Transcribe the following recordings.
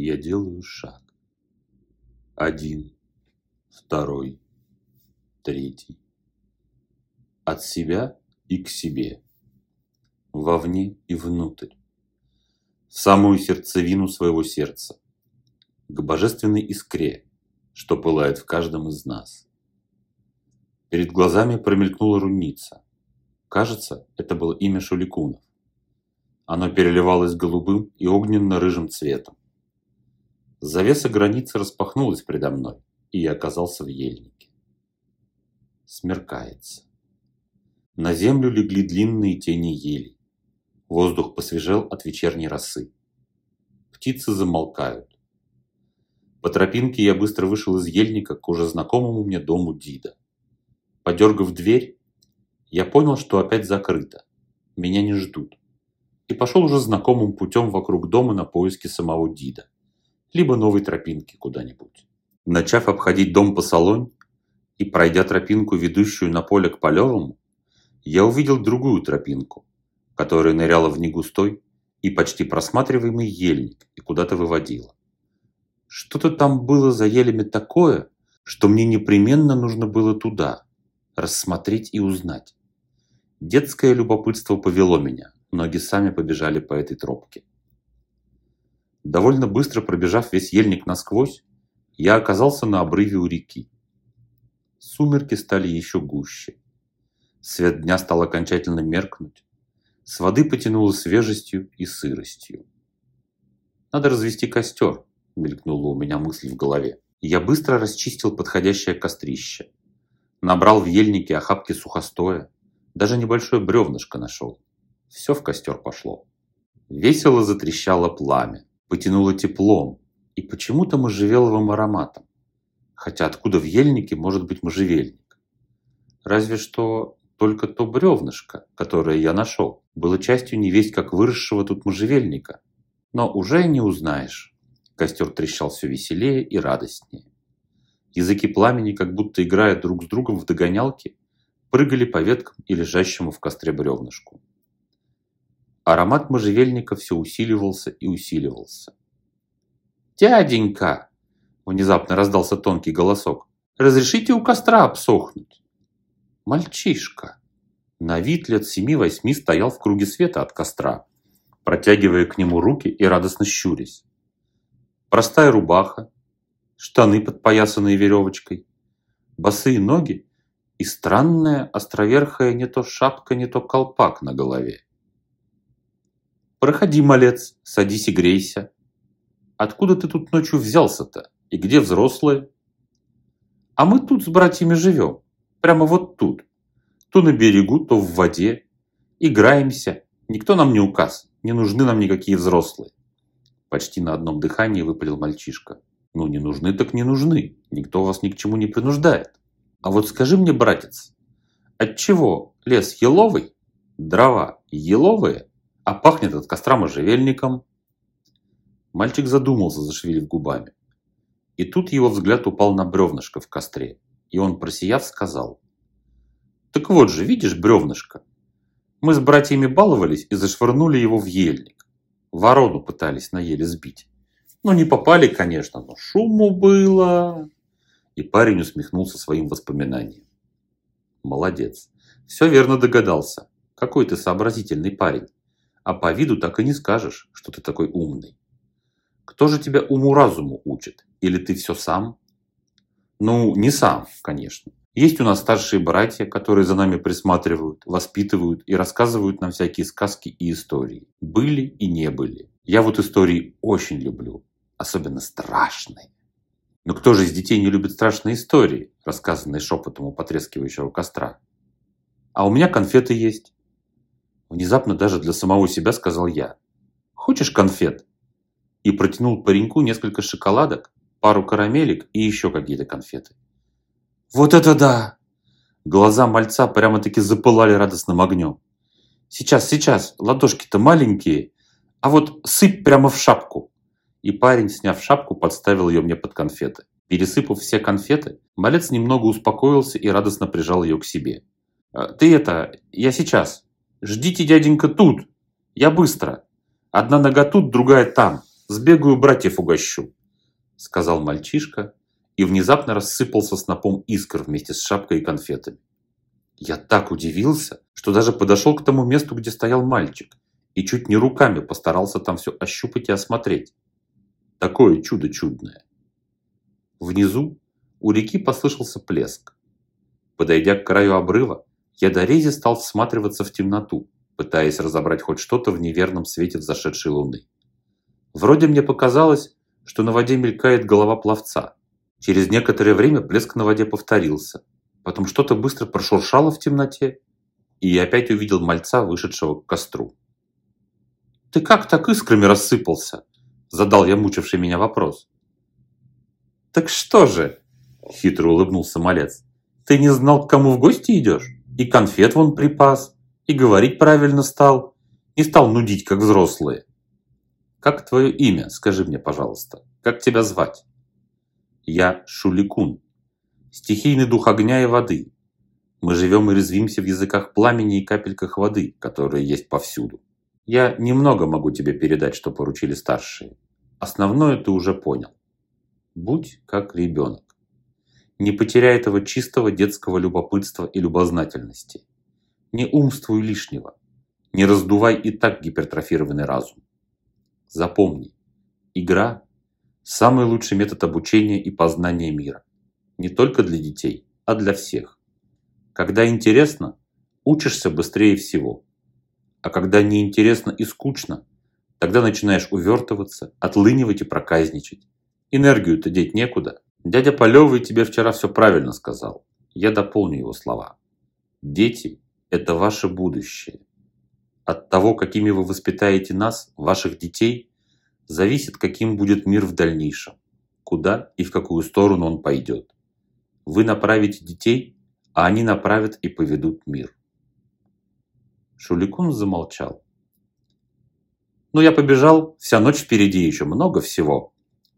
я делаю шаг. Один, второй, третий. От себя и к себе. Вовне и внутрь. В самую сердцевину своего сердца. К божественной искре, что пылает в каждом из нас. Перед глазами промелькнула руница. Кажется, это было имя Шуликунов. Оно переливалось голубым и огненно-рыжим цветом. Завеса границы распахнулась предо мной, и я оказался в ельнике. Смеркается. На землю легли длинные тени елей. Воздух посвежел от вечерней росы. Птицы замолкают. По тропинке я быстро вышел из ельника к уже знакомому мне дому Дида. Подергав дверь, я понял, что опять закрыто. Меня не ждут. И пошел уже знакомым путем вокруг дома на поиски самого Дида. Либо новой тропинки куда-нибудь. Начав обходить дом по салонь и пройдя тропинку, ведущую на поле к Полевому, я увидел другую тропинку, которая ныряла в негустой и почти просматриваемый ельник и куда-то выводила. Что-то там было за елями такое, что мне непременно нужно было туда, рассмотреть и узнать. Детское любопытство повело меня, ноги сами побежали по этой тропке. Довольно быстро пробежав весь ельник насквозь, я оказался на обрыве у реки. Сумерки стали еще гуще. Свет дня стал окончательно меркнуть. С воды потянуло свежестью и сыростью. «Надо развести костер», – мелькнула у меня мысль в голове. Я быстро расчистил подходящее кострище. Набрал в ельнике охапки сухостоя, даже небольшое бревнышко нашел. Все в костер пошло. Весело затрещало пламя, потянуло теплом и почему-то можжевеловым ароматом. Хотя откуда в ельнике может быть можжевельник? Разве что только то бревнышко, которое я нашел, было частью невесть как выросшего тут можжевельника. Но уже не узнаешь. Костер трещал все веселее и радостнее. Языки пламени, как будто играя друг с другом в догонялки, прыгали по веткам и лежащему в костре бревнышку. Аромат можжевельника все усиливался и усиливался. «Дяденька!» – внезапно раздался тонкий голосок. «Разрешите у костра обсохнуть?» Мальчишка. На вид лет семи-восьми стоял в круге света от костра, протягивая к нему руки и радостно щурясь. Простая рубаха, штаны, подпоясанные веревочкой, босые ноги и странная островерхая не то шапка, не то колпак на голове. «Проходи, малец, садись и грейся. Откуда ты тут ночью взялся-то? И где взрослые?» «А мы тут с братьями живем, прямо вот тут. То на берегу, то в воде. Играемся. Никто нам не указ, не нужны нам никакие взрослые». Почти на одном дыхании выпалил мальчишка. Ну, не нужны так не нужны. Никто вас ни к чему не принуждает. А вот скажи мне, братец, отчего лес еловый, дрова еловые, а пахнет от костра можжевельником? Мальчик задумался, зашевелив губами. И тут его взгляд упал на бревнышко в костре, и он, просияв, сказал. «Так вот же, видишь бревнышко? Мы с братьями баловались и зашвырнули его в ельник. Ворону пытались на еле сбить. Ну, не попали, конечно, но шуму было. И парень усмехнулся своим воспоминанием. Молодец. Все верно догадался. Какой ты сообразительный парень. А по виду так и не скажешь, что ты такой умный. Кто же тебя уму-разуму учит? Или ты все сам? Ну, не сам, конечно. Есть у нас старшие братья, которые за нами присматривают, воспитывают и рассказывают нам всякие сказки и истории. Были и не были. Я вот истории очень люблю особенно страшные. Но кто же из детей не любит страшные истории, рассказанные шепотом у потрескивающего костра? А у меня конфеты есть. Внезапно даже для самого себя сказал я. Хочешь конфет? И протянул пареньку несколько шоколадок, пару карамелек и еще какие-то конфеты. Вот это да! Глаза мальца прямо-таки запылали радостным огнем. Сейчас, сейчас, ладошки-то маленькие, а вот сыпь прямо в шапку и парень, сняв шапку, подставил ее мне под конфеты. Пересыпав все конфеты, малец немного успокоился и радостно прижал ее к себе. «А, «Ты это, я сейчас. Ждите, дяденька, тут. Я быстро. Одна нога тут, другая там. Сбегаю, братьев угощу», – сказал мальчишка и внезапно рассыпался снопом искр вместе с шапкой и конфетами. Я так удивился, что даже подошел к тому месту, где стоял мальчик, и чуть не руками постарался там все ощупать и осмотреть. Такое чудо чудное. Внизу у реки послышался плеск. Подойдя к краю обрыва, я до рези стал всматриваться в темноту, пытаясь разобрать хоть что-то в неверном свете взошедшей луны. Вроде мне показалось, что на воде мелькает голова пловца. Через некоторое время плеск на воде повторился. Потом что-то быстро прошуршало в темноте, и я опять увидел мальца, вышедшего к костру. «Ты как так искрами рассыпался?» – задал я мучивший меня вопрос. «Так что же?» – хитро улыбнулся малец. «Ты не знал, к кому в гости идешь? И конфет вон припас, и говорить правильно стал, не стал нудить, как взрослые. Как твое имя, скажи мне, пожалуйста, как тебя звать?» «Я Шуликун, стихийный дух огня и воды. Мы живем и резвимся в языках пламени и капельках воды, которые есть повсюду. Я немного могу тебе передать, что поручили старшие. Основное ты уже понял. Будь как ребенок. Не потеряй этого чистого детского любопытства и любознательности. Не умствуй лишнего. Не раздувай и так гипертрофированный разум. Запомни, игра – самый лучший метод обучения и познания мира не только для детей, а для всех. Когда интересно, учишься быстрее всего. А когда неинтересно и скучно, тогда начинаешь увертываться, отлынивать и проказничать. Энергию-то деть некуда. Дядя Полевый тебе вчера все правильно сказал. Я дополню его слова. Дети – это ваше будущее. От того, какими вы воспитаете нас, ваших детей, зависит, каким будет мир в дальнейшем, куда и в какую сторону он пойдет. Вы направите детей, а они направят и поведут мир. Шуликун замолчал. «Ну я побежал, вся ночь впереди еще, много всего!»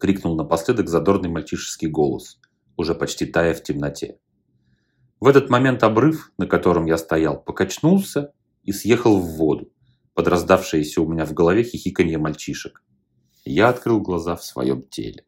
Крикнул напоследок задорный мальчишеский голос, уже почти тая в темноте. В этот момент обрыв, на котором я стоял, покачнулся и съехал в воду, под раздавшееся у меня в голове хихиканье мальчишек. Я открыл глаза в своем теле.